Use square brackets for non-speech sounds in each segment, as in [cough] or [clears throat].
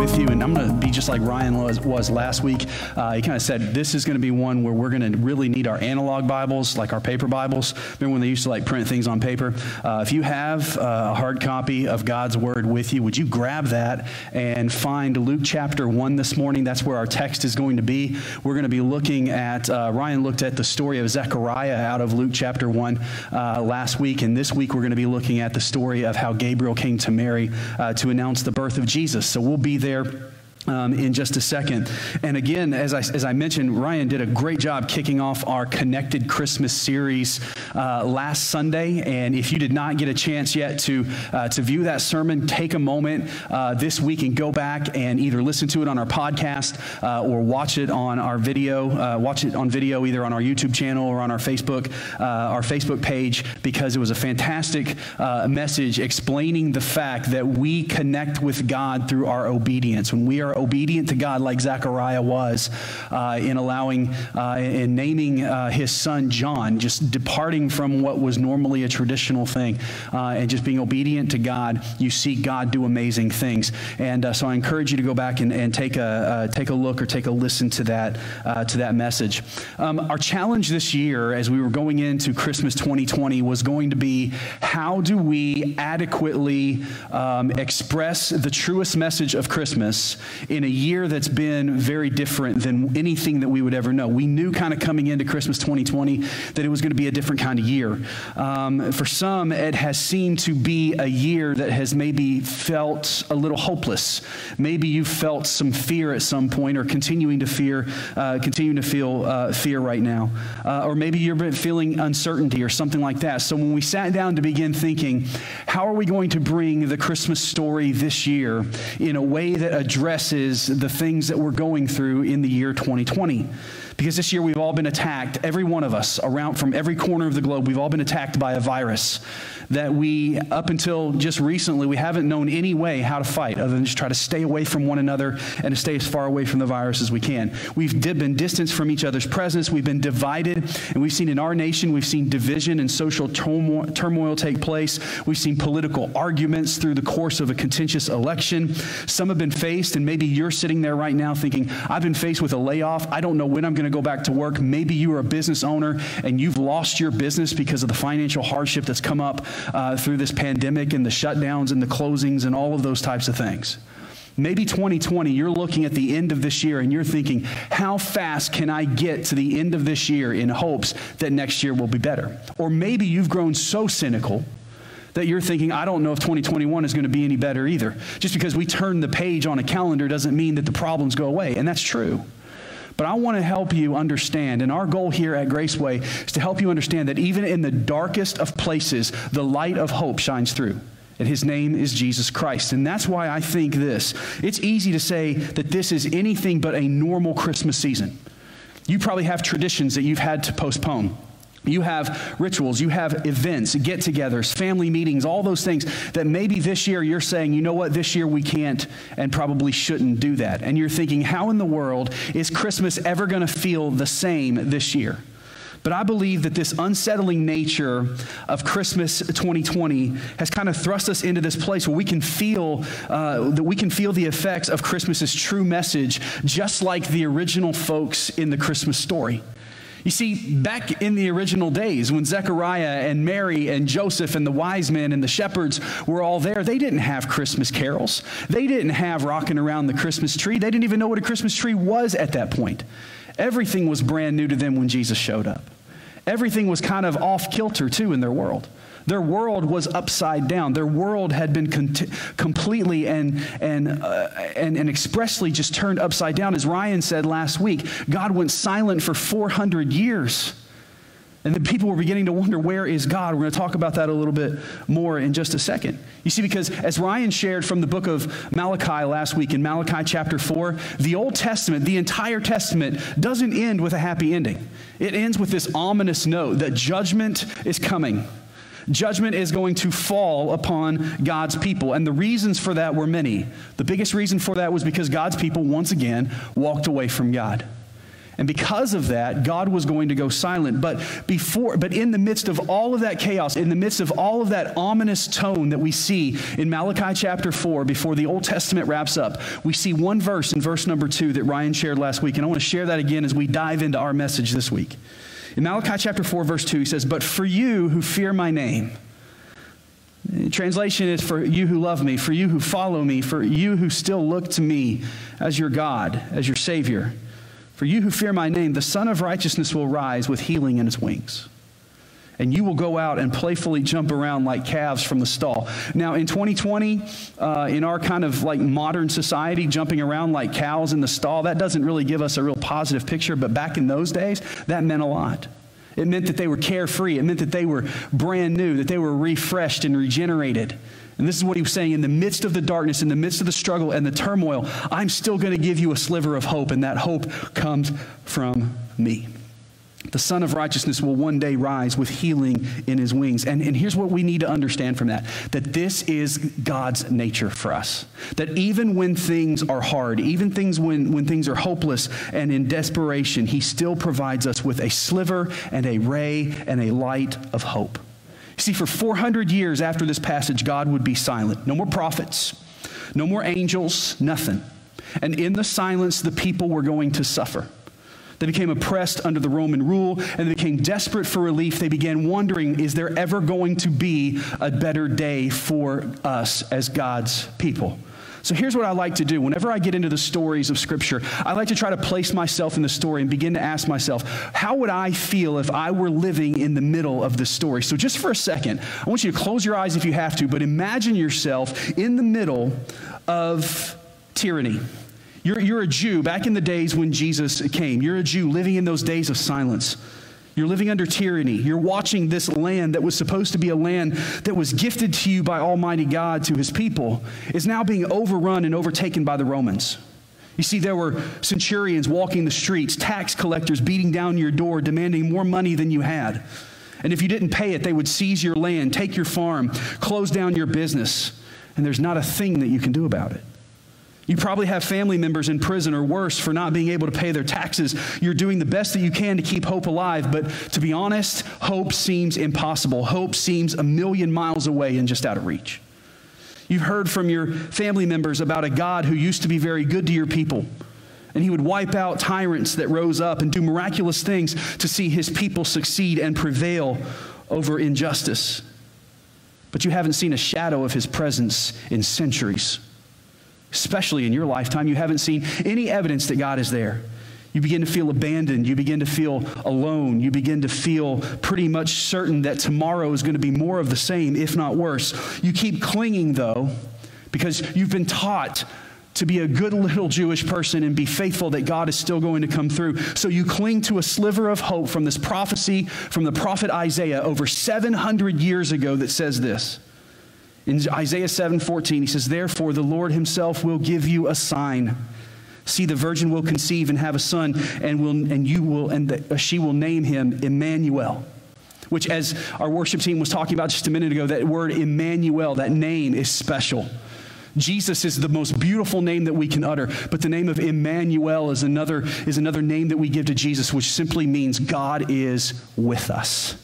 with you, and I'm going to be just like Ryan was, was last week, uh, he kind of said this is going to be one where we're going to really need our analog Bibles, like our paper Bibles. Remember when they used to like print things on paper? Uh, if you have uh, a hard copy of God's Word with you, would you grab that and find Luke chapter 1 this morning? That's where our text is going to be. We're going to be looking at, uh, Ryan looked at the story of Zechariah out of Luke chapter 1 uh, last week, and this week we're going to be looking at the story of how Gabriel came to Mary to announce the birth of. Jesus. So we'll be there there um, in just a second. And again, as I, as I mentioned, Ryan did a great job kicking off our Connected Christmas series uh, last Sunday. And if you did not get a chance yet to, uh, to view that sermon, take a moment uh, this week and go back and either listen to it on our podcast uh, or watch it on our video, uh, watch it on video either on our YouTube channel or on our Facebook, uh, our Facebook page, because it was a fantastic message explaining the fact that we connect with God through our obedience. When we are obedient to God like Zechariah was uh, in allowing, uh, in naming uh, his son John, just departing from what was normally a traditional thing uh, and just being obedient to God, you see God do amazing things. And uh, so I encourage you to go back and, and take, a, take a look or take a listen to that, uh, to that message. Um, our challenge this year as we were going into Christmas 2020 was going to be how do we adequately um, express the truest message of Christmas in a year that's been very different than anything that we would ever know. We knew kind of coming into Christmas 2020 that it was going to be a different kind of year. Um, for some, it has seemed to be a year that has maybe felt a little hopeless. Maybe you felt some fear at some point or continuing to fear, uh, continuing to feel uh, fear right now. Uh, or maybe you're feeling uncertainty or something like that. So when we sat down to begin thinking, how are we going to bring the Christmas story this year in a way that addresses addresses the things that we're going through in the year 2020. Because this year we've all been attacked, every one of us around from every corner of the globe, we've all been attacked by a virus that we, up until just recently, we haven't known any way how to fight other than just try to stay away from one another and to stay as far away from the virus as we can. We've been distanced from each other's presence. We've been divided. And we've seen in our nation, we've seen division and social turmoil, turmoil take place. We've seen political arguments through the course of a contentious election. Some have been faced, and maybe you're sitting there right now thinking, I've been faced with a layoff. I don't know when I'm going to go back to work. Maybe you are a business owner and you've lost your business because of the financial hardship that's come up uh, through this pandemic and the shutdowns and the closings and all of those types of things. Maybe 2020, you're looking at the end of this year and you're thinking, how fast can I get to the end of this year in hopes that next year will be better? Or maybe you've grown so cynical that you're thinking, I don't know if 2021 is going to be any better either. Just because we turn the page on a calendar doesn't mean that the problems go away. And that's true. But I want to help you understand, and our goal here at Graceway is to help you understand that even in the darkest of places, the light of hope shines through. And his name is Jesus Christ. And that's why I think this. It's easy to say that this is anything but a normal Christmas season. You probably have traditions that you've had to postpone. You have rituals, you have events, get togethers, family meetings, all those things that maybe this year you're saying, you know what, this year we can't and probably shouldn't do that. And you're thinking, how in the world is Christmas ever going to feel the same this year? But I believe that this unsettling nature of Christmas 2020 has kind of thrust us into this place where we can feel uh, that we can feel the effects of Christmas's true message, just like the original folks in the Christmas story. You see, back in the original days when Zechariah and Mary and Joseph and the wise men and the shepherds were all there, they didn't have Christmas carols. They didn't have rocking around the Christmas tree. They didn't even know what a Christmas tree was at that point. Everything was brand new to them when Jesus showed up. Everything was kind of off kilter, too, in their world. Their world was upside down. Their world had been completely and, and, uh, and, and expressly just turned upside down. As Ryan said last week, God went silent for 400 years. And the people were beginning to wonder, where is God? We're going to talk about that a little bit more in just a second. You see, because as Ryan shared from the book of Malachi last week, in Malachi chapter 4, the Old Testament, the entire Testament, doesn't end with a happy ending. It ends with this ominous note that judgment is coming Judgment is going to fall upon God's people. And the reasons for that were many. The biggest reason for that was because God's people, once again, walked away from God. And because of that, God was going to go silent. But before, but in the midst of all of that chaos, in the midst of all of that ominous tone that we see in Malachi chapter 4, before the Old Testament wraps up, we see one verse in verse number 2 that Ryan shared last week. And I want to share that again as we dive into our message this week. In Malachi chapter 4, verse 2, he says, But for you who fear my name, Translation is for you who love me, for you who follow me, for you who still look to me as your God, as your Savior. For you who fear my name, the Son of Righteousness will rise with healing in his wings. And you will go out and playfully jump around like calves from the stall. Now, in 2020, uh, in our kind of like modern society, jumping around like cows in the stall, that doesn't really give us a real positive picture. But back in those days, that meant a lot. It meant that they were carefree. It meant that they were brand new, that they were refreshed and regenerated. And this is what he was saying in the midst of the darkness, in the midst of the struggle and the turmoil, I'm still going to give you a sliver of hope, and that hope comes from me. The Son of Righteousness will one day rise with healing in his wings. And, and here's what we need to understand from that that this is God's nature for us. That even when things are hard, even things when, when things are hopeless and in desperation, he still provides us with a sliver and a ray and a light of hope. See, for 400 years after this passage, God would be silent. No more prophets, no more angels, nothing. And in the silence, the people were going to suffer. They became oppressed under the Roman rule and they became desperate for relief. They began wondering is there ever going to be a better day for us as God's people? So here's what I like to do. Whenever I get into the stories of Scripture, I like to try to place myself in the story and begin to ask myself, how would I feel if I were living in the middle of this story? So just for a second, I want you to close your eyes if you have to, but imagine yourself in the middle of tyranny. You're, you're a Jew back in the days when Jesus came. You're a Jew living in those days of silence. You're living under tyranny. You're watching this land that was supposed to be a land that was gifted to you by Almighty God to his people is now being overrun and overtaken by the Romans. You see, there were centurions walking the streets, tax collectors beating down your door, demanding more money than you had. And if you didn't pay it, they would seize your land, take your farm, close down your business, and there's not a thing that you can do about it. You probably have family members in prison or worse for not being able to pay their taxes. You're doing the best that you can to keep hope alive, but to be honest, hope seems impossible. Hope seems a million miles away and just out of reach. You've heard from your family members about a God who used to be very good to your people, and he would wipe out tyrants that rose up and do miraculous things to see his people succeed and prevail over injustice. But you haven't seen a shadow of his presence in centuries especially in your lifetime, you haven't seen any evidence that God is there. You begin to feel abandoned. You begin to feel alone. You begin to feel pretty much certain that tomorrow is going to be more of the same, if not worse. You keep clinging, though, because you've been taught to be a good little Jewish person and be faithful that God is still going to come through. So you cling to a sliver of hope from this prophecy from the prophet Isaiah over 700 years ago that says this. In Isaiah 7:14, he says, "Therefore the Lord himself will give you a sign. See, the virgin will conceive and have a son, and will and you will and the, uh, she will name him Emmanuel." Which, as our worship team was talking about just a minute ago, that word Emmanuel, that name is special. Jesus is the most beautiful name that we can utter, but the name of Emmanuel is another, is another name that we give to Jesus, which simply means God is with us.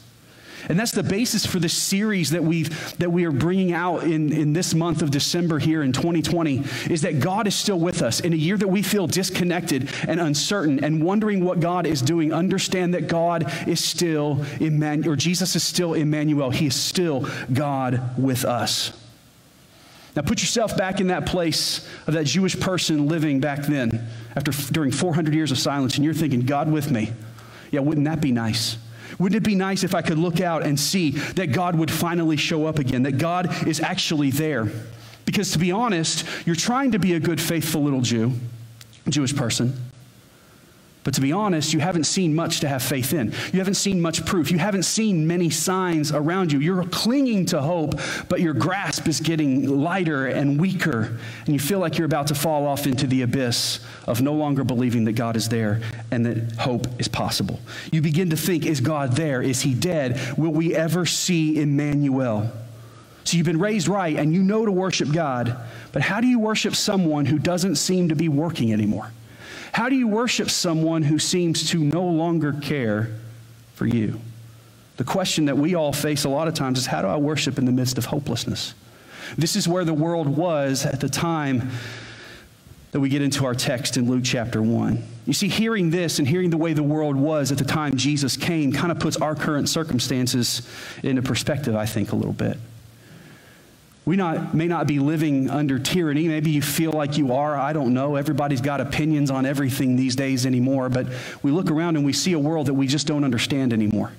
And that's the basis for this series that, we've, that we are bringing out in, in this month of December here in 2020 is that God is still with us. In a year that we feel disconnected and uncertain and wondering what God is doing, understand that God is still Emmanuel, or Jesus is still Emmanuel. He is still God with us. Now put yourself back in that place of that Jewish person living back then after during 400 years of silence and you're thinking God with me. Yeah, wouldn't that be nice? Wouldn't it be nice if I could look out and see that God would finally show up again, that God is actually there? Because to be honest, you're trying to be a good, faithful little Jew, Jewish person, But to be honest, you haven't seen much to have faith in. You haven't seen much proof. You haven't seen many signs around you. You're clinging to hope, but your grasp is getting lighter and weaker, and you feel like you're about to fall off into the abyss of no longer believing that God is there and that hope is possible. You begin to think, is God there? Is he dead? Will we ever see Emmanuel? So you've been raised right and you know to worship God, but how do you worship someone who doesn't seem to be working anymore? How do you worship someone who seems to no longer care for you? The question that we all face a lot of times is how do I worship in the midst of hopelessness? This is where the world was at the time that we get into our text in Luke chapter 1. You see, hearing this and hearing the way the world was at the time Jesus came kind of puts our current circumstances into perspective, I think, a little bit. We not, may not be living under tyranny. Maybe you feel like you are. I don't know. Everybody's got opinions on everything these days anymore. But we look around and we see a world that we just don't understand anymore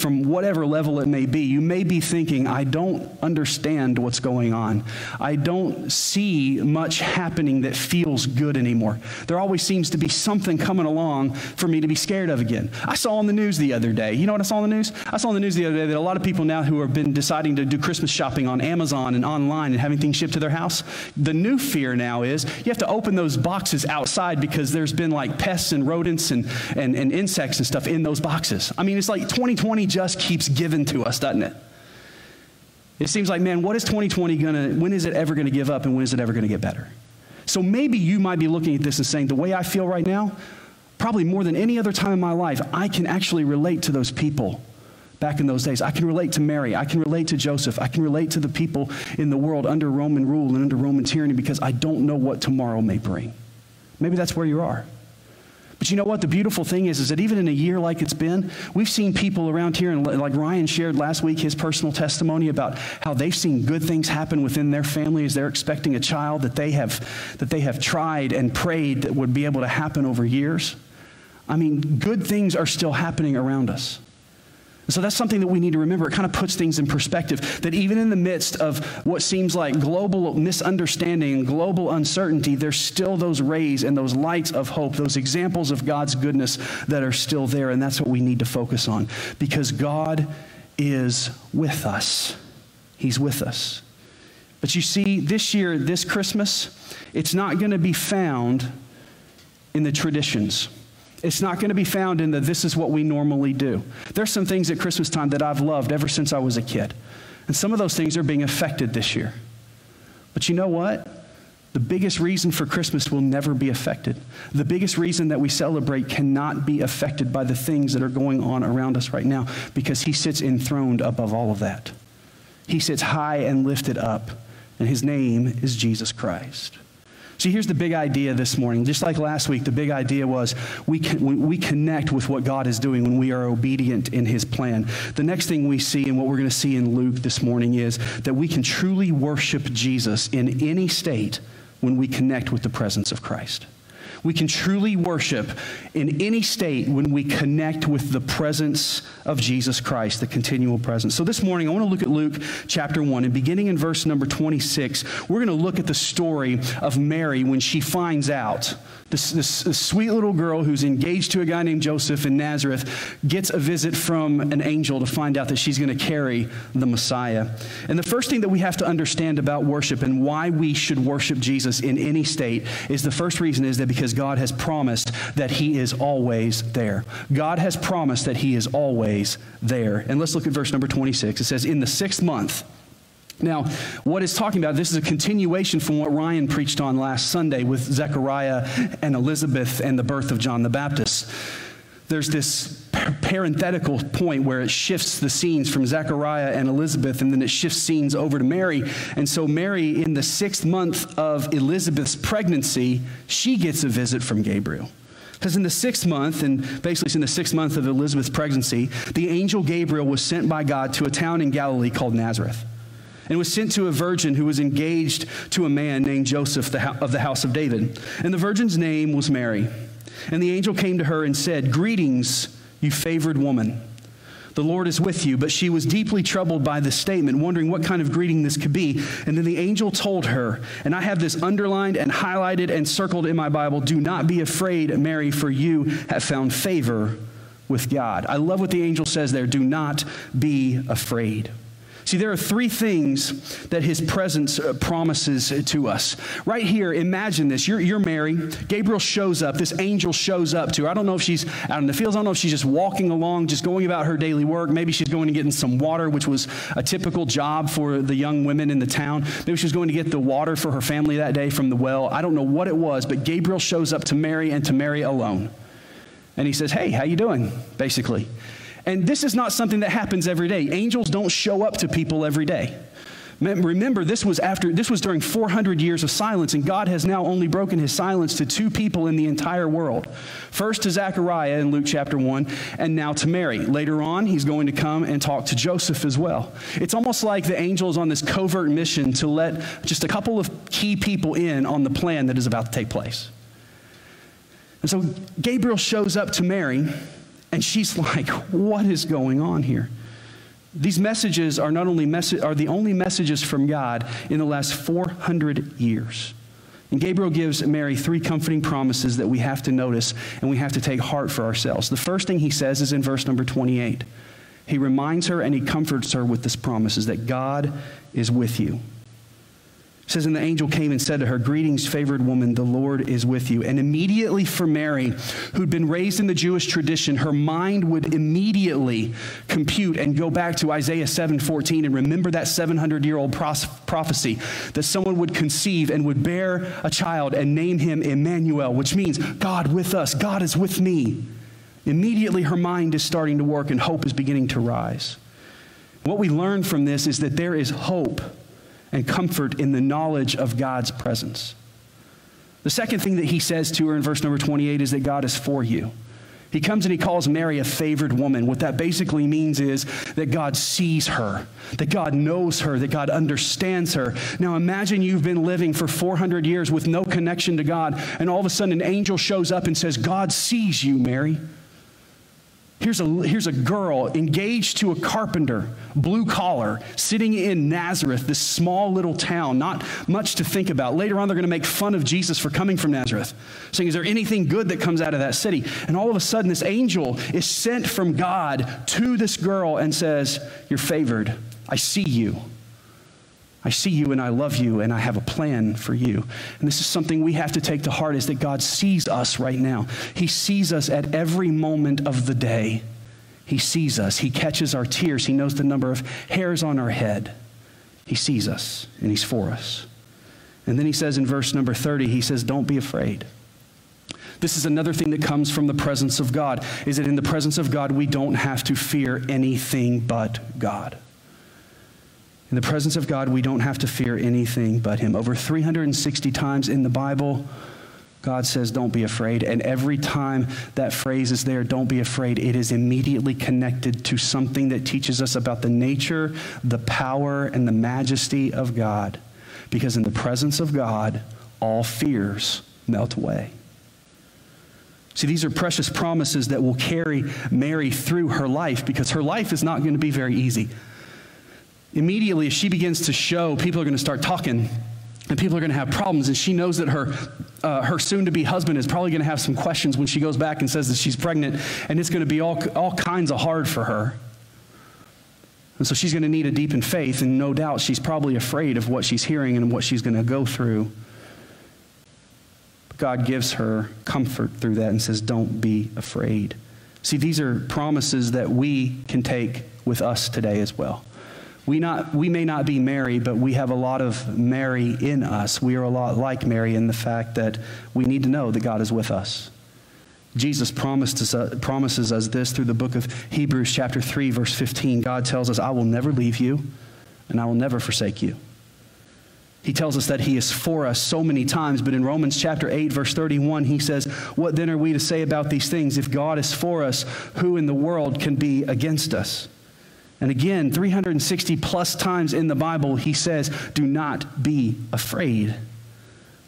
from whatever level it may be. You may be thinking, I don't understand what's going on. I don't see much happening that feels good anymore. There always seems to be something coming along for me to be scared of again. I saw on the news the other day. You know what I saw on the news? I saw on the news the other day that a lot of people now who have been deciding to do Christmas shopping on Amazon and online and having things shipped to their house, the new fear now is you have to open those boxes outside because there's been like pests and rodents and, and, and insects and stuff in those boxes. I mean, it's like 2020 just keeps giving to us, doesn't it? It seems like, man, what is 2020 going to, when is it ever going to give up and when is it ever going to get better? So maybe you might be looking at this and saying, the way I feel right now, probably more than any other time in my life, I can actually relate to those people back in those days. I can relate to Mary. I can relate to Joseph. I can relate to the people in the world under Roman rule and under Roman tyranny because I don't know what tomorrow may bring. Maybe that's where you are. But you know what? The beautiful thing is, is that even in a year like it's been, we've seen people around here, and like Ryan shared last week, his personal testimony about how they've seen good things happen within their family as they're expecting a child that they have, that they have tried and prayed that would be able to happen over years. I mean, good things are still happening around us. And so that's something that we need to remember. It kind of puts things in perspective that even in the midst of what seems like global misunderstanding and global uncertainty, there's still those rays and those lights of hope, those examples of God's goodness that are still there. And that's what we need to focus on because God is with us. He's with us. But you see, this year, this Christmas, it's not going to be found in the traditions. It's not going to be found in the this is what we normally do. There's some things at Christmas time that I've loved ever since I was a kid. And some of those things are being affected this year. But you know what? The biggest reason for Christmas will never be affected. The biggest reason that we celebrate cannot be affected by the things that are going on around us right now because He sits enthroned above all of that. He sits high and lifted up, and His name is Jesus Christ. See, here's the big idea this morning. Just like last week, the big idea was we, can, we connect with what God is doing when we are obedient in His plan. The next thing we see, and what we're going to see in Luke this morning, is that we can truly worship Jesus in any state when we connect with the presence of Christ. We can truly worship in any state when we connect with the presence of Jesus Christ, the continual presence. So this morning, I want to look at Luke chapter 1. And beginning in verse number 26, we're going to look at the story of Mary when she finds out this, this, this, sweet little girl who's engaged to a guy named Joseph in Nazareth gets a visit from an angel to find out that she's going to carry the Messiah. And the first thing that we have to understand about worship and why we should worship Jesus in any state is the first reason is that because God has promised that He is always there. God has promised that He is always there. And let's look at verse number 26. It says, In the sixth month, now, what it's talking about, this is a continuation from what Ryan preached on last Sunday with Zechariah and Elizabeth and the birth of John the Baptist. There's this parenthetical point where it shifts the scenes from Zechariah and Elizabeth, and then it shifts scenes over to Mary. And so, Mary, in the sixth month of Elizabeth's pregnancy, she gets a visit from Gabriel. Because in the sixth month, and basically it's in the sixth month of Elizabeth's pregnancy, the angel Gabriel was sent by God to a town in Galilee called Nazareth and was sent to a virgin who was engaged to a man named Joseph of the house of David. And the virgin's name was Mary. And the angel came to her and said, Greetings, you favored woman. The Lord is with you. But she was deeply troubled by this statement, wondering what kind of greeting this could be. And then the angel told her, and I have this underlined and highlighted and circled in my Bible do not be afraid, Mary, for you have found favor with God. I love what the angel says there do not be afraid. See, there are three things that his presence uh, promises to us. Right here, imagine this. You're, you're Mary. Gabriel shows up. This angel shows up to her. I don't know if she's out in the fields. I don't know if she's just walking along, just going about her daily work. Maybe she's going to get in some water, which was a typical job for the young women in the town. Maybe she's going to get the water for her family that day from the well. I don't know what it was, but Gabriel shows up to Mary and to Mary alone. And he says, Hey, how you doing? Basically. And this is not something that happens every day. Angels don't show up to people every day. Remember, this was after this was during 400 years of silence, and God has now only broken his silence to two people in the entire world. First to Zechariah in Luke chapter 1, and now to Mary. Later on, he's going to come and talk to Joseph as well. It's almost like the angel is on this covert mission to let just a couple of key people in on the plan that is about to take place. And so Gabriel shows up to Mary and she's like, what is going on here? These messages are not only messa- are the only messages from God in the last 400 years. And Gabriel gives Mary three comforting promises that we have to notice and we have to take heart for ourselves. The first thing he says is in verse number 28. He reminds her and he comforts her with this promise is that God is with you. It says, And the angel came and said to her, Greetings, favored woman, the Lord is with you. And immediately for Mary, who'd been raised in the Jewish tradition, her mind would immediately compute and go back to Isaiah 7:14 and remember that 700-year-old prophecy that someone would conceive and would bear a child and name him Emmanuel, which means God with us, God is with me. Immediately her mind is starting to work and hope is beginning to rise. What we learn from this is that there is hope and comfort in the knowledge of God's presence. The second thing that he says to her in verse number 28 is that God is for you. He comes and he calls Mary a favored woman. What that basically means is that God sees her, that God knows her, that God understands her. Now imagine you've been living for 400 years with no connection to God, and all of a sudden an angel shows up and says, God sees you, Mary. Here's a, here's a girl engaged to a carpenter, blue collar, sitting in Nazareth, this small little town, not much to think about. Later on, they're going to make fun of Jesus for coming from Nazareth, saying, Is there anything good that comes out of that city? And all of a sudden, this angel is sent from God to this girl and says, You're favored. I see you. I see you and I love you and I have a plan for you. And this is something we have to take to heart is that God sees us right now. He sees us at every moment of the day. He sees us. He catches our tears. He knows the number of hairs on our head. He sees us and he's for us. And then he says in verse number 30, he says, Don't be afraid. This is another thing that comes from the presence of God, is that in the presence of God, we don't have to fear anything but God. In the presence of God, we don't have to fear anything but Him. Over 360 times in the Bible, God says, Don't be afraid. And every time that phrase is there, don't be afraid, it is immediately connected to something that teaches us about the nature, the power, and the majesty of God. Because in the presence of God, all fears melt away. See, these are precious promises that will carry Mary through her life because her life is not going to be very easy immediately as she begins to show, people are going to start talking and people are going to have problems. And she knows that her, uh, her soon to be husband is probably going to have some questions when she goes back and says that she's pregnant. And it's going to be all, all kinds of hard for her. And so she's going to need a deepen faith. And no doubt she's probably afraid of what she's hearing and what she's going to go through. But God gives her comfort through that and says, Don't be afraid. See, these are promises that we can take with us today as well. We, not, we may not be Mary, but we have a lot of Mary in us. We are a lot like Mary in the fact that we need to know that God is with us. Jesus us, uh, promises us this through the book of Hebrews, chapter 3, verse 15. God tells us, I will never leave you, and I will never forsake you. He tells us that he is for us so many times, but in Romans chapter 8, verse 31, he says, What then are we to say about these things? If God is for us, who in the world can be against us? And again, 360 plus times in the Bible, he says, Do not be afraid.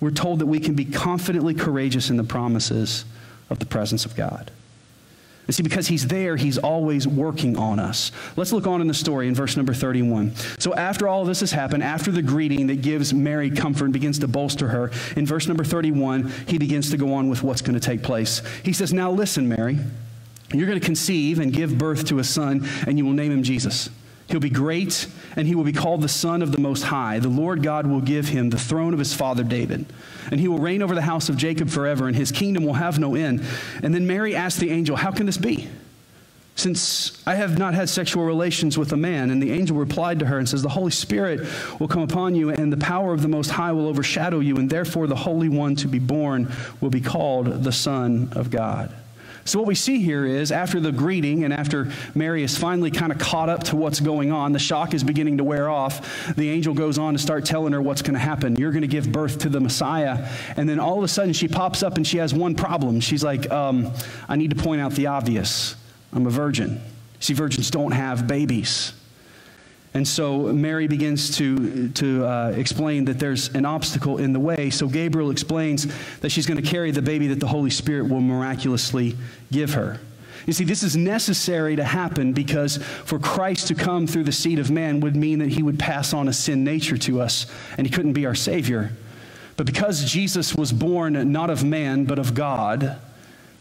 We're told that we can be confidently courageous in the promises of the presence of God. And see, because he's there, he's always working on us. Let's look on in the story in verse number 31. So, after all this has happened, after the greeting that gives Mary comfort and begins to bolster her, in verse number 31, he begins to go on with what's going to take place. He says, Now listen, Mary, you're going to conceive and give birth to a son, and you will name him Jesus. He'll be great, and he will be called the Son of the Most High. The Lord God will give him the throne of his father David, and he will reign over the house of Jacob forever, and his kingdom will have no end. And then Mary asked the angel, How can this be? Since I have not had sexual relations with a man. And the angel replied to her and says, The Holy Spirit will come upon you, and the power of the Most High will overshadow you, and therefore the Holy One to be born will be called the Son of God. So, what we see here is after the greeting and after Mary is finally kind of caught up to what's going on, the shock is beginning to wear off. The angel goes on to start telling her what's going to happen. You're going to give birth to the Messiah. And then all of a sudden, she pops up and she has one problem. She's like, um, I need to point out the obvious. I'm a virgin. See, virgins don't have babies. And so Mary begins to, to uh, explain that there's an obstacle in the way. So Gabriel explains that she's going to carry the baby that the Holy Spirit will miraculously give her. You see, this is necessary to happen because for Christ to come through the seed of man would mean that he would pass on a sin nature to us, and he couldn't be our Savior. But because Jesus was born not of man, but of God,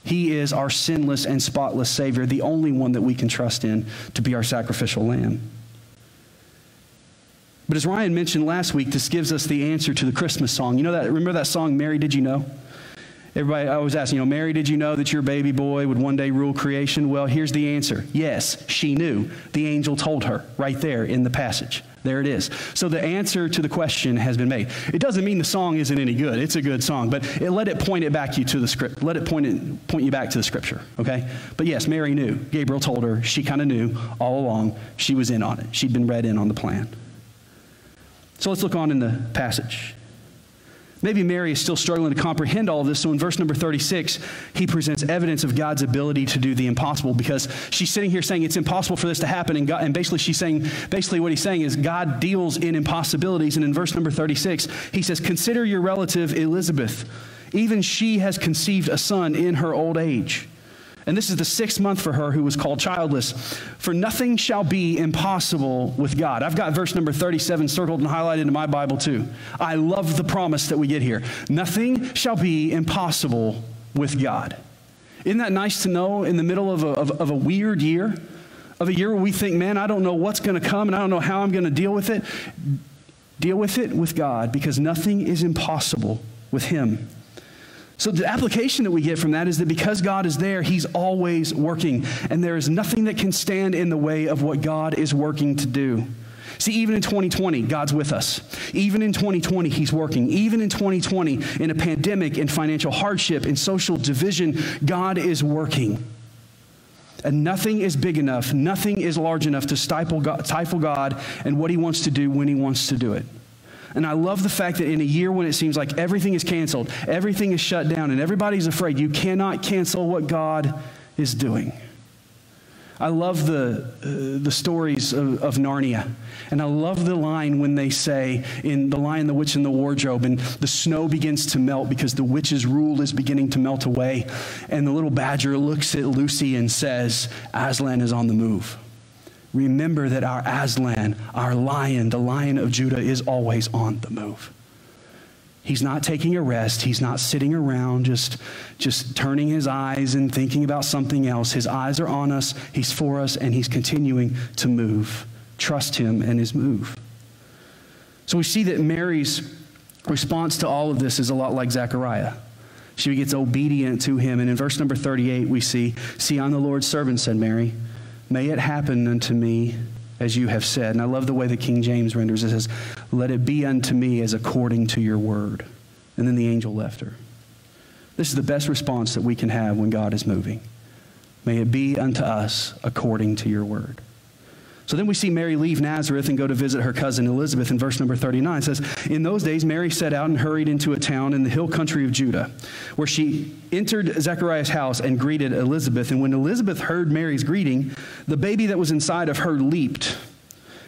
he is our sinless and spotless Savior, the only one that we can trust in to be our sacrificial lamb. But as Ryan mentioned last week, this gives us the answer to the Christmas song. You know that, remember that song, Mary, Did You Know? Everybody I was asking, you know, Mary, did you know that your baby boy would one day rule creation? Well, here's the answer. Yes, she knew. The angel told her right there in the passage. There it is. So the answer to the question has been made. It doesn't mean the song isn't any good. It's a good song, but it, let it point it back you to the script. Let it point it point you back to the scripture, okay? But yes, Mary knew. Gabriel told her. She kind of knew all along. She was in on it. She'd been read in on the plan. So let's look on in the passage. Maybe Mary is still struggling to comprehend all of this. So in verse number 36, he presents evidence of God's ability to do the impossible because she's sitting here saying it's impossible for this to happen. And, God, and basically, she's saying, basically, what he's saying is God deals in impossibilities. And in verse number 36, he says, Consider your relative Elizabeth. Even she has conceived a son in her old age. And this is the sixth month for her who was called childless. For nothing shall be impossible with God. I've got verse number 37 circled and highlighted in my Bible too. I love the promise that we get here. Nothing shall be impossible with God. Isn't that nice to know in the middle of a, of, of a weird year? Of a year where we think, man, I don't know what's going to come and I don't know how I'm going to deal with it. Deal with it with God because nothing is impossible with Him. So, the application that we get from that is that because God is there, He's always working. And there is nothing that can stand in the way of what God is working to do. See, even in 2020, God's with us. Even in 2020, He's working. Even in 2020, in a pandemic, in financial hardship, in social division, God is working. And nothing is big enough, nothing is large enough to stifle God, stifle God and what He wants to do when He wants to do it. And I love the fact that in a year when it seems like everything is canceled, everything is shut down, and everybody's afraid, you cannot cancel what God is doing. I love the, uh, the stories of, of, Narnia. And I love the line when they say in The Lion, the Witch, and the Wardrobe, and the snow begins to melt because the witch's rule is beginning to melt away. And the little badger looks at Lucy and says, Aslan is on the move remember that our Aslan, our lion, the lion of Judah, is always on the move. He's not taking a rest. He's not sitting around just, just turning his eyes and thinking about something else. His eyes are on us, he's for us, and he's continuing to move. Trust him and his move. So we see that Mary's response to all of this is a lot like Zechariah. She gets obedient to him. And in verse number 38, we see, See, I'm the Lord's servant, said Mary. May it happen unto me as you have said. And I love the way the King James renders it. Says, Let it be unto me as according to your word. And then the angel left her. This is the best response that we can have when God is moving. May it be unto us according to your word. So then we see Mary leave Nazareth and go to visit her cousin Elizabeth in verse number 39. It says, In those days, Mary set out and hurried into a town in the hill country of Judah, where she entered Zechariah's house and greeted Elizabeth. And when Elizabeth heard Mary's greeting, the baby that was inside of her leaped.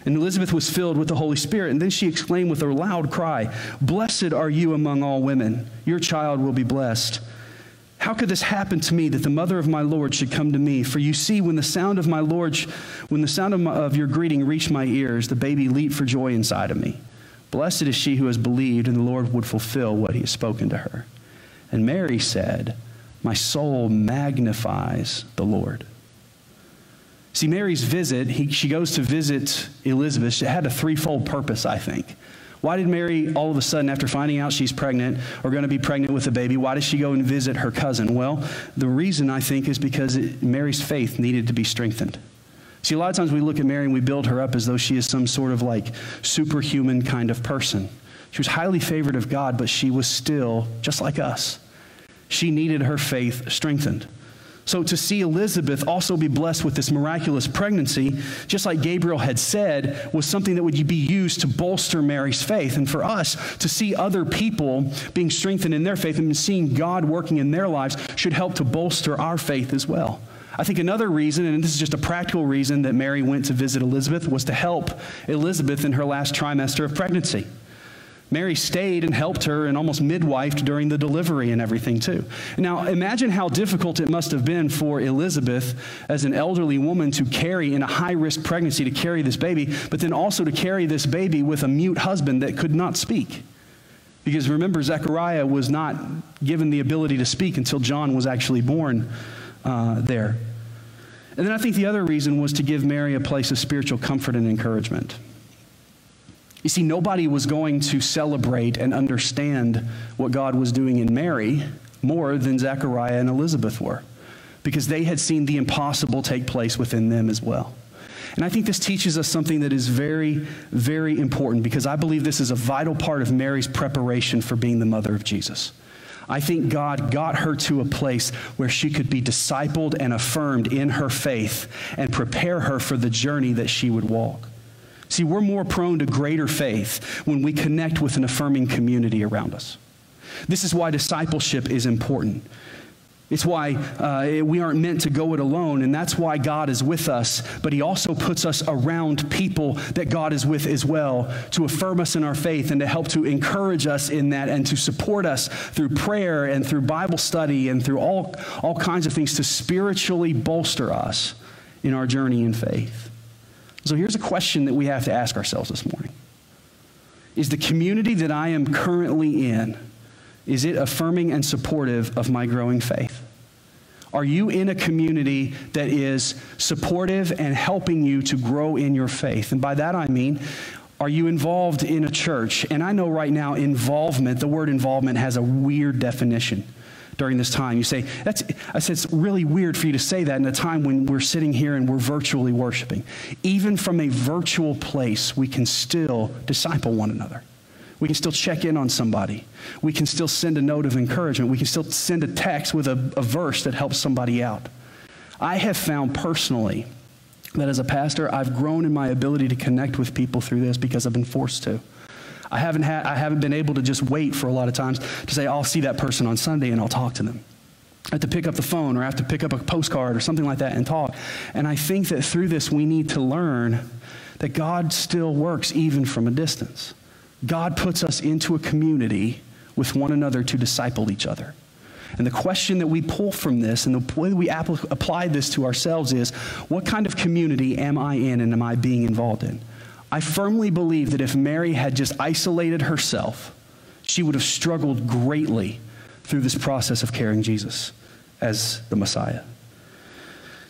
And Elizabeth was filled with the Holy Spirit. And then she exclaimed with a loud cry, Blessed are you among all women. Your child will be blessed. How could this happen to me that the mother of my Lord should come to me? For you see, when the sound of my Lord, when the sound of, my, of your greeting reached my ears, the baby leaped for joy inside of me. Blessed is she who has believed, and the Lord would fulfill what he has spoken to her. And Mary said, My soul magnifies the Lord. See, Mary's visit, he, she goes to visit Elizabeth. It had a threefold purpose, I think. Why did Mary, all of a sudden, after finding out she's pregnant or going to be pregnant with a baby, why does she go and visit her cousin? Well, the reason I think is because it, Mary's faith needed to be strengthened. See, a lot of times we look at Mary and we build her up as though she is some sort of like superhuman kind of person. She was highly favored of God, but she was still just like us. She needed her faith strengthened. So to see Elizabeth also be blessed with this miraculous pregnancy, just like Gabriel had said, was something that would be used to bolster Mary's faith. And for us to see other people being strengthened in their faith and seeing God working in their lives should help to bolster our faith as well. I think another reason, and this is just a practical reason that Mary went to visit Elizabeth, was to help Elizabeth in her last trimester of pregnancy. Mary stayed and helped her and almost midwifed during the delivery and everything, too. Now, imagine how difficult it must have been for Elizabeth, as an elderly woman, to carry in a high risk pregnancy, to carry this baby, but then also to carry this baby with a mute husband that could not speak. Because remember, Zechariah was not given the ability to speak until John was actually born uh, there. And then I think the other reason was to give Mary a place of spiritual comfort and encouragement. You see, nobody was going to celebrate and understand what God was doing in Mary more than Zechariah and Elizabeth were, because they had seen the impossible take place within them as well. And I think this teaches us something that is very, very important because I believe this is a vital part of Mary's preparation for being the mother of Jesus. I think God got her to a place where she could be discipled and affirmed in her faith and prepare her for the journey that she would walk. See, we're more prone to greater faith when we connect with an affirming community around us. This is why discipleship is important. It's why uh, we aren't meant to go it alone, and that's why God is with us. But He also puts us around people that God is with as well to affirm us in our faith and to help to encourage us in that and to support us through prayer and through Bible study and through all, all kinds of things to spiritually bolster us in our journey in faith. So here's a question that we have to ask ourselves this morning. Is the community that I am currently in, is it affirming and supportive of my growing faith? Are you in a community that is supportive and helping you to grow in your faith? And by that I mean, are you involved in a church? And I know right now, involvement, the word involvement has a weird definition during this time. You say, that's, I said, it's really weird for you to say that in a time when we're sitting here and we're virtually worshiping. Even from a virtual place, we can still disciple one another. We can still check in on somebody. We can still send a note of encouragement. We can still send a text with a, a verse that helps somebody out. I have found personally that as a pastor, I've grown in my ability to connect with people through this because I've been forced to. I haven't, had, I haven't been able to just wait for a lot of times to say, I'll see that person on Sunday and I'll talk to them. I have to pick up the phone or I have to pick up a postcard or something like that and talk. And I think that through this, we need to learn that God still works even from a distance. God puts us into a community with one another to disciple each other. And the question that we pull from this and the way we apply this to ourselves is what kind of community am I in and am I being involved in? I firmly believe that if Mary had just isolated herself, she would have struggled greatly through this process of carrying Jesus as the Messiah.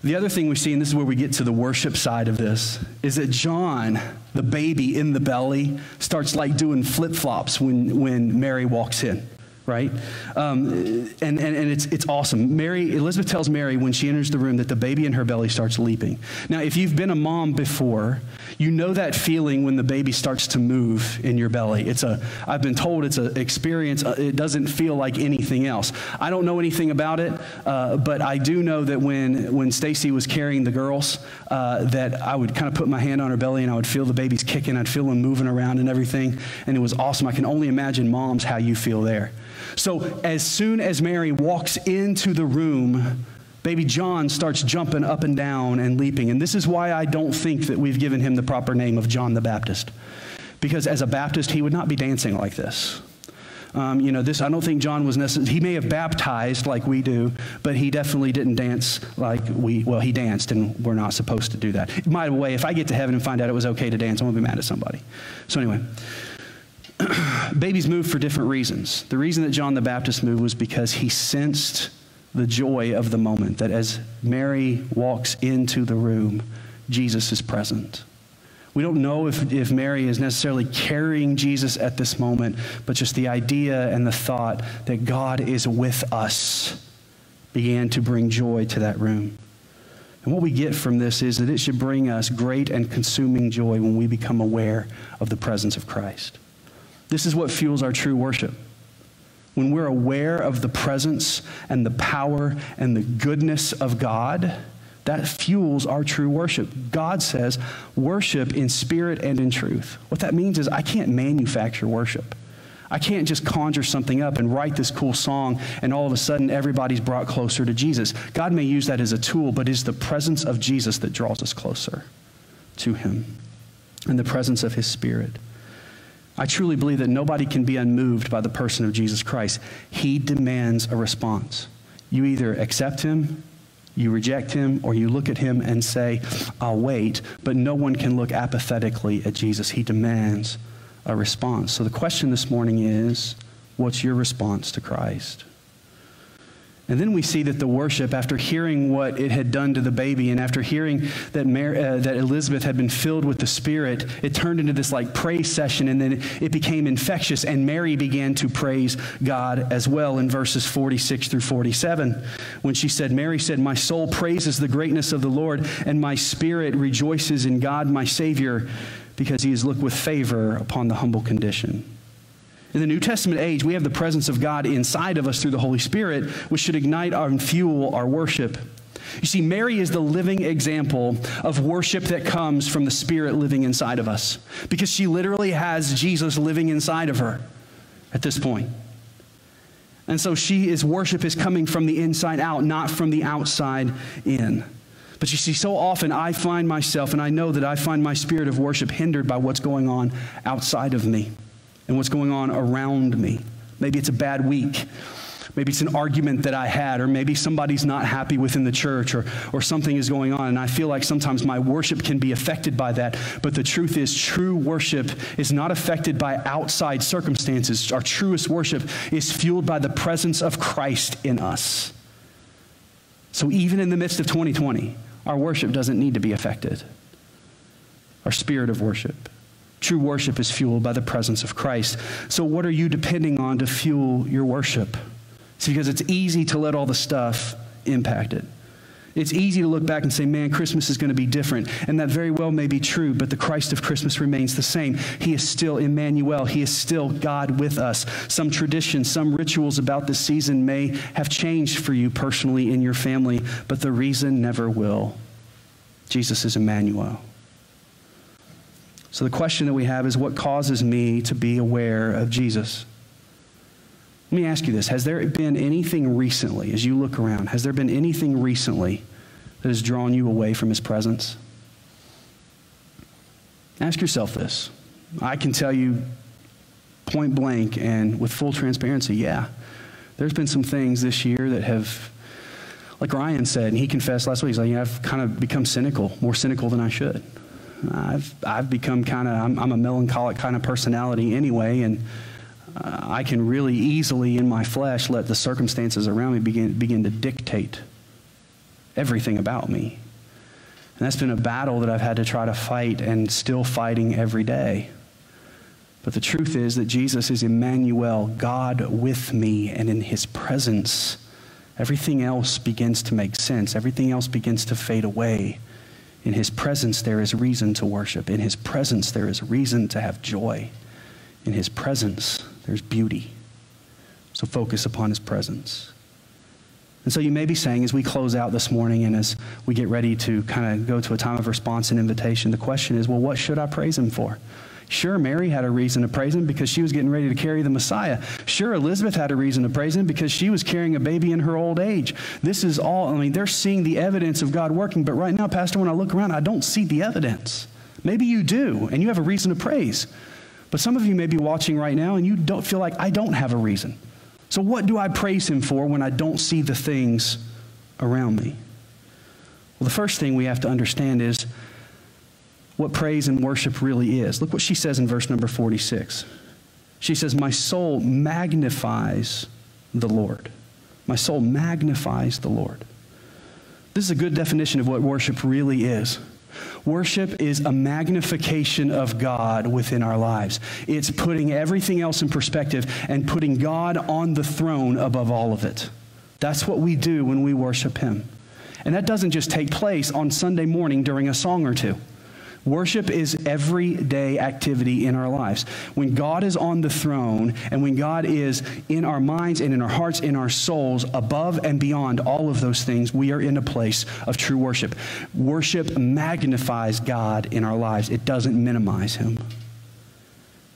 The other thing we see, and this is where we get to the worship side of this, is that John, the baby in the belly, starts like doing flip flops when, when Mary walks in right? Um, and, and, and it's, it's awesome. Mary, Elizabeth tells Mary when she enters the room that the baby in her belly starts leaping. Now, if you've been a mom before, you know that feeling when the baby starts to move in your belly. It's a, I've been told it's an experience. Uh, it doesn't feel like anything else. I don't know anything about it, uh, but I do know that when, when Stacy was carrying the girls, uh, that I would kind of put my hand on her belly and I would feel the babies kicking. I'd feel them moving around and everything. And it was awesome. I can only imagine moms how you feel there. So as soon as Mary walks into the room, baby John starts jumping up and down and leaping. And this is why I don't think that we've given him the proper name of John the Baptist. Because as a Baptist, he would not be dancing like this. Um, you know, this, I don't think John was necessarily, he may have baptized like we do, but he definitely didn't dance like we, well, he danced and we're not supposed to do that. By the way, if I get to heaven and find out it was okay to dance, I'm to be mad at somebody. So, anyway, [clears throat] babies move for different reasons. The reason that John the Baptist moved was because he sensed the joy of the moment, that as Mary walks into the room, Jesus is present. We don't know if, if Mary is necessarily carrying Jesus at this moment, but just the idea and the thought that God is with us began to bring joy to that room. And what we get from this is that it should bring us great and consuming joy when we become aware of the presence of Christ. This is what fuels our true worship. When we're aware of the presence and the power and the goodness of God, that fuels our true worship. God says, worship in spirit and in truth. What that means is I can't manufacture worship. I can't just conjure something up and write this cool song and all of a sudden everybody's brought closer to Jesus. God may use that as a tool, but it's the presence of Jesus that draws us closer to Him and the presence of His Spirit. I truly believe that nobody can be unmoved by the person of Jesus Christ. He demands a response. You either accept Him you reject him or you look at him and say, I'll wait. But no one can look apathetically at Jesus. He demands a response. So the question this morning is what's your response to Christ? And then we see that the worship, after hearing what it had done to the baby, and after hearing that, Mary, uh, that Elizabeth had been filled with the Spirit, it turned into this like praise session, and then it became infectious, and Mary began to praise God as well in verses 46 through 47. When she said, Mary said, My soul praises the greatness of the Lord, and my spirit rejoices in God my Savior, because he has looked with favor upon the humble condition. In the New Testament age, we have the presence of God inside of us through the Holy Spirit, which should ignite and fuel our worship. You see, Mary is the living example of worship that comes from the Spirit living inside of us because she literally has Jesus living inside of her at this point. And so she is worship is coming from the inside out, not from the outside in. But you see, so often I find myself, and I know that I find my spirit of worship hindered by what's going on outside of me and what's going on around me. Maybe it's a bad week. Maybe it's an argument that I had, or maybe somebody's not happy within the church, or, or something is going on. And I feel like sometimes my worship can be affected by that. But the truth is, true worship is not affected by outside circumstances. Our truest worship is fueled by the presence of Christ in us. So even in the midst of 2020, our worship doesn't need to be affected. Our spirit of worship. True worship is fueled by the presence of Christ. So, what are you depending on to fuel your worship? It's because it's easy to let all the stuff impact it. It's easy to look back and say, man, Christmas is going to be different. And that very well may be true, but the Christ of Christmas remains the same. He is still Emmanuel. He is still God with us. Some traditions, some rituals about this season may have changed for you personally in your family, but the reason never will. Jesus is Emmanuel. So the question that we have is what causes me to be aware of Jesus? Let me ask you this Has there been anything recently, as you look around, has there been anything recently that has drawn you away from his presence? Ask yourself this. I can tell you point blank and with full transparency, yeah. There's been some things this year that have, like Ryan said, and he confessed last week, he's like, yeah, I've kind of become cynical, more cynical than I should. I've, I've become kind of, I'm, I'm, a melancholic kind of personality anyway, and uh, I can really easily in my flesh let the circumstances around me begin, begin to dictate everything about me. And that's been a battle that I've had to try to fight and still fighting every day. But the truth is that Jesus is Emmanuel, God with me, and in his presence, everything else begins to make sense. Everything else begins to fade away. In his presence, there is reason to worship. In his presence, there is reason to have joy. In his presence, there's beauty. So focus upon his presence. And so you may be saying, as we close out this morning and as we get ready to kind of go to a time of response and invitation, the question is, well, what should I praise him for? Sure, Mary had a reason to praise him because she was getting ready to carry the Messiah. Sure, Elizabeth had a reason to praise him because she was carrying a baby in her old age. This is all, I mean, they're seeing the evidence of God working, but right now, Pastor, when I look around, I don't see the evidence. Maybe you do, and you have a reason to praise. But some of you may be watching right now and you don't feel like I don't have a reason. So, what do I praise Him for when I don't see the things around me? Well, the first thing we have to understand is what praise and worship really is. Look what she says in verse number 46. She says, My soul magnifies the Lord. My soul magnifies the Lord. This is a good definition of what worship really is. Worship is a magnification of God within our lives. It's putting everything else in perspective and putting God on the throne above all of it. That's what we do when we worship Him. And that doesn't just take place on Sunday morning during a song or two. Worship is everyday activity in our lives. When God is on the throne and when God is in our minds and in our hearts, in our souls, above and beyond all of those things, we are in a place of true worship. Worship magnifies God in our lives, it doesn't minimize Him.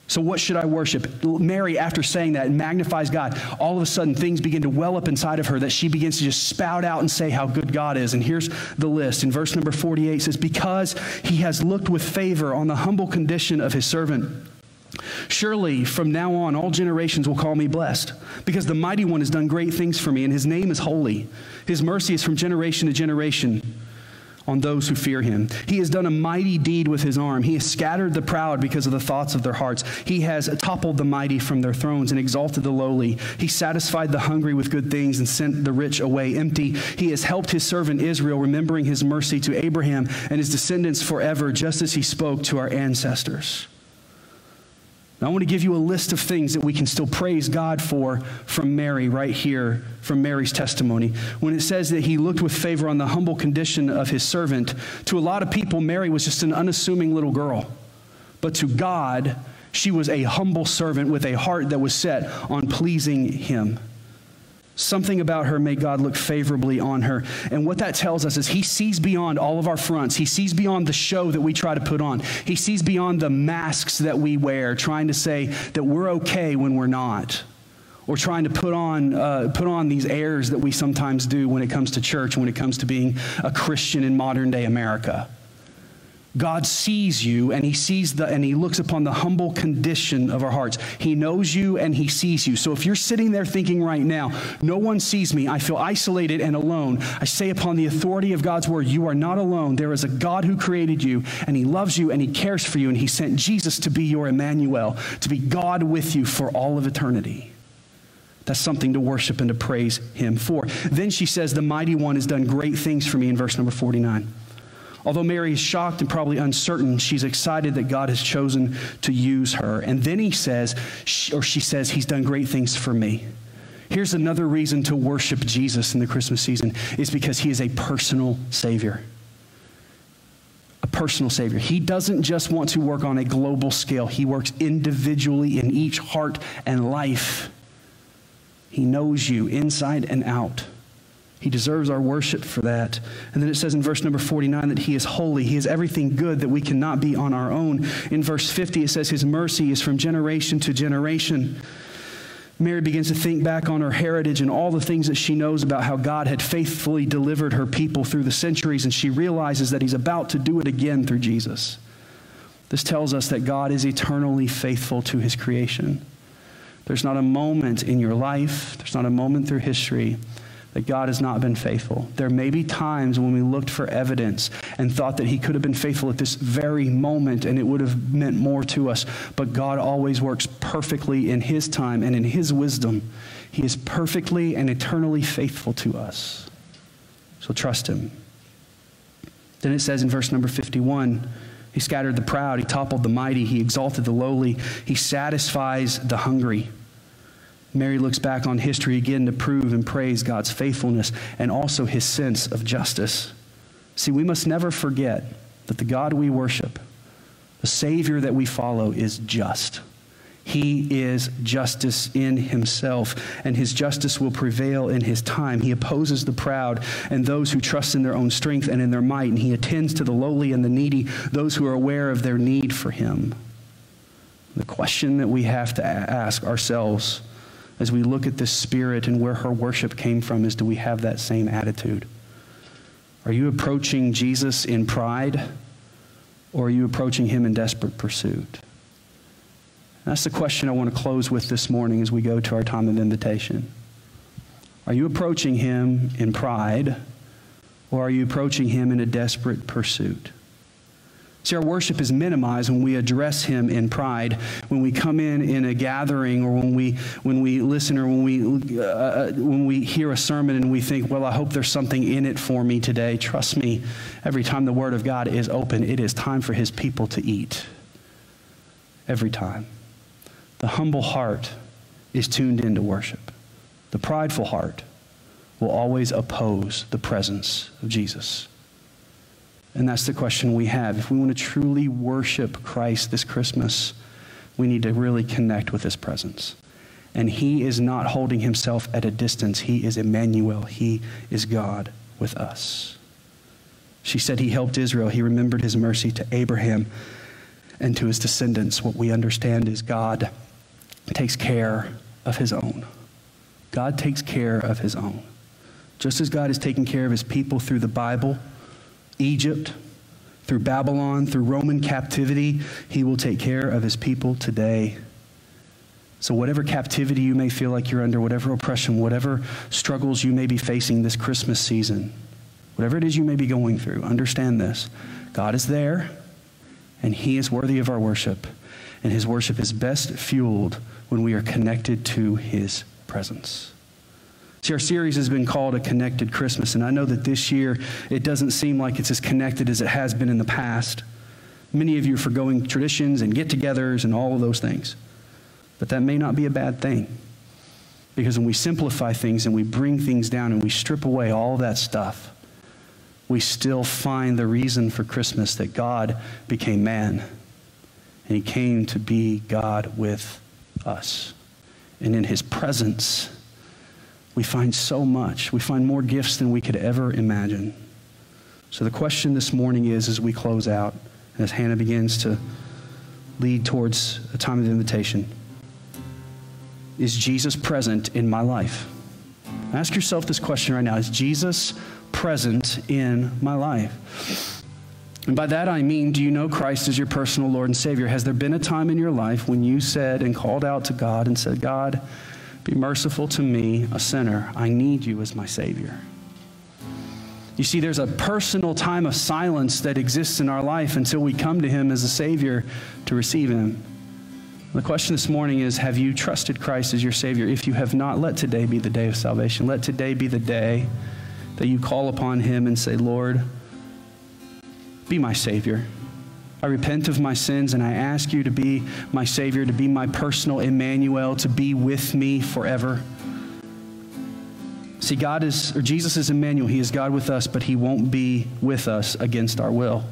So, what should I worship? Mary, after saying that, magnifies God. All of a sudden, things begin to well up inside of her that she begins to just spout out and say how good God is. And here's the list. In verse number 48 says, Because he has looked with favor on the humble condition of his servant. Surely from now on, all generations will call me blessed, because the mighty one has done great things for me, and his name is holy. His mercy is from generation to generation on those who fear him. He has done a mighty deed with his arm. He has scattered the proud because of the thoughts of their hearts. He has toppled the mighty from their thrones and exalted the lowly. He satisfied the hungry with good things and sent the rich away empty. He has helped his servant Israel, remembering his mercy to Abraham and his descendants forever, just as he spoke to our ancestors. I want to give you a list of things that we can still praise God for from Mary, right here, from Mary's testimony. When it says that he looked with favor on the humble condition of his servant, to a lot of people, Mary was just an unassuming little girl. But to God, she was a humble servant with a heart that was set on pleasing him. Something about her made God look favorably on her. And what that tells us is He sees beyond all of our fronts. He sees beyond the show that we try to put on. He sees beyond the masks that we wear, trying to say that we're okay when we're not. Or trying to put on, uh, put on these airs that we sometimes do when it comes to church, when it comes to being a Christian in modern day America. God sees you and he sees the and he looks upon the humble condition of our hearts. He knows you and he sees you. So if you're sitting there thinking right now, no one sees me, I feel isolated and alone, I say upon the authority of God's word, you are not alone. There is a God who created you and he loves you and he cares for you and he sent Jesus to be your Emmanuel, to be God with you for all of eternity. That's something to worship and to praise him for. Then she says, The mighty one has done great things for me in verse number 49. Although Mary is shocked and probably uncertain, she's excited that God has chosen to use her. And then he says, or she says, He's done great things for me. Here's another reason to worship Jesus in the Christmas season is because he is a personal Savior. A personal Savior. He doesn't just want to work on a global scale, he works individually in each heart and life. He knows you inside and out. He deserves our worship for that. And then it says in verse number 49 that He is holy. He is everything good that we cannot be on our own. In verse 50, it says His mercy is from generation to generation. Mary begins to think back on her heritage and all the things that she knows about how God had faithfully delivered her people through the centuries, and she realizes that He's about to do it again through Jesus. This tells us that God is eternally faithful to His creation. There's not a moment in your life, there's not a moment through history that God has not been faithful. There may be times when we looked for evidence and thought that He could have been faithful at this very moment and it would have meant more to us. But God always works perfectly in His time and in His wisdom. He is perfectly and eternally faithful to us. So trust Him. Then it says in verse number 51 He scattered the proud, He toppled the mighty, He exalted the lowly, He satisfies the hungry. Mary looks back on history again to prove and praise God's faithfulness and also his sense of justice. See, we must never forget that the God we worship, the Savior that we follow, is just. He is justice in himself, and his justice will prevail in his time. He opposes the proud and those who trust in their own strength and in their might, and he attends to the lowly and the needy, those who are aware of their need for him. The question that we have to ask ourselves as we look at this spirit and where her worship came from is do we have that same attitude? Are you approaching Jesus in pride or are you approaching him in desperate pursuit? That's the question I want to close with this morning as we go to our time of invitation. Are you approaching him in pride, or are you approaching him in a desperate pursuit? See, our worship is minimized when we address Him in pride, when we come in in a gathering, or when we when we listen, or when we uh, uh, when we hear a sermon and we think, "Well, I hope there's something in it for me today." Trust me, every time the Word of God is open, it is time for His people to eat. Every time, the humble heart is tuned into worship. The prideful heart will always oppose the presence of Jesus. And that's the question we have. If we want to truly worship Christ this Christmas, we need to really connect with his presence. And he is not holding himself at a distance. He is Emmanuel. He is God with us. She said he helped Israel. He remembered his mercy to Abraham and to his descendants. What we understand is God takes care of his own. God takes care of his own. Just as God is taking care of his people through the Bible, Egypt, through Babylon, through Roman captivity. He will take care of his people today. So, whatever captivity you may feel like you're under, whatever oppression, whatever struggles you may be facing this Christmas season, whatever it is you may be going through, understand this God is there, and He is worthy of our worship. And His worship is best fueled when we are connected to His presence. See, our series has been called A Connected Christmas, and I know that this year it doesn't seem like it's as connected as it has been in the past. Many of you are forgoing traditions and get togethers and all of those things. But that may not be a bad thing. Because when we simplify things and we bring things down and we strip away all that stuff, we still find the reason for Christmas that God became man. And he came to be God with us. And in his presence, we find so much. We find more gifts than we could ever imagine. So the question this morning is as we close out, and as Hannah begins to lead towards a time of invitation, is Jesus present in my life? Ask yourself this question right now Is Jesus present in my life? And by that I mean, do you know Christ as your personal Lord and Savior? Has there been a time in your life when you said and called out to God and said, God, be merciful to me, a sinner. I need you as my Savior. You see, there's a personal time of silence that exists in our life until we come to Him as a Savior to receive Him. The question this morning is Have you trusted Christ as your Savior? If you have not, let today be the day of salvation. Let today be the day that you call upon Him and say, Lord, be my Savior. I repent of my sins and I ask you to be my Savior, to be my personal Emmanuel, to be with me forever. See, God is, or Jesus is Emmanuel. He is God with us, but He won't be with us against our will.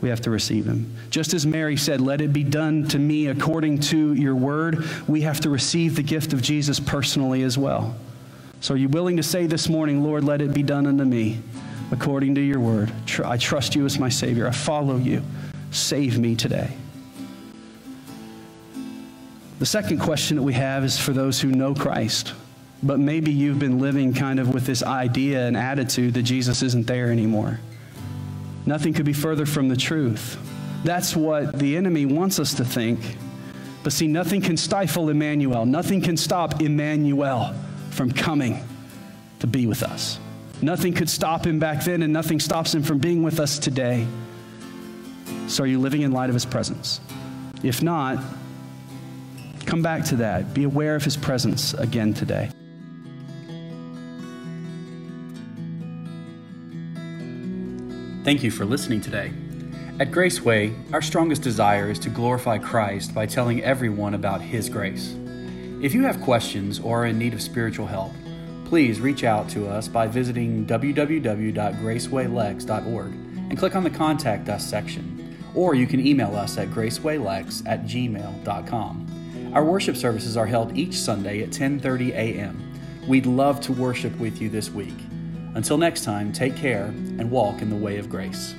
We have to receive Him. Just as Mary said, Let it be done to me according to your word, we have to receive the gift of Jesus personally as well. So, are you willing to say this morning, Lord, let it be done unto me according to your word? I trust you as my Savior. I follow you. Save me today. The second question that we have is for those who know Christ, but maybe you've been living kind of with this idea and attitude that Jesus isn't there anymore. Nothing could be further from the truth. That's what the enemy wants us to think. But see, nothing can stifle Emmanuel. Nothing can stop Emmanuel from coming to be with us. Nothing could stop him back then, and nothing stops him from being with us today. So, are you living in light of his presence? If not, come back to that. Be aware of his presence again today. Thank you for listening today. At Graceway, our strongest desire is to glorify Christ by telling everyone about His grace. If you have questions or are in need of spiritual help, please reach out to us by visiting www.gracewaylex.org and click on the Contact Us section or you can email us at gracewaylex at gmail.com. Our worship services are held each Sunday at 10:30 a.m. We'd love to worship with you this week. Until next time, take care and walk in the way of grace.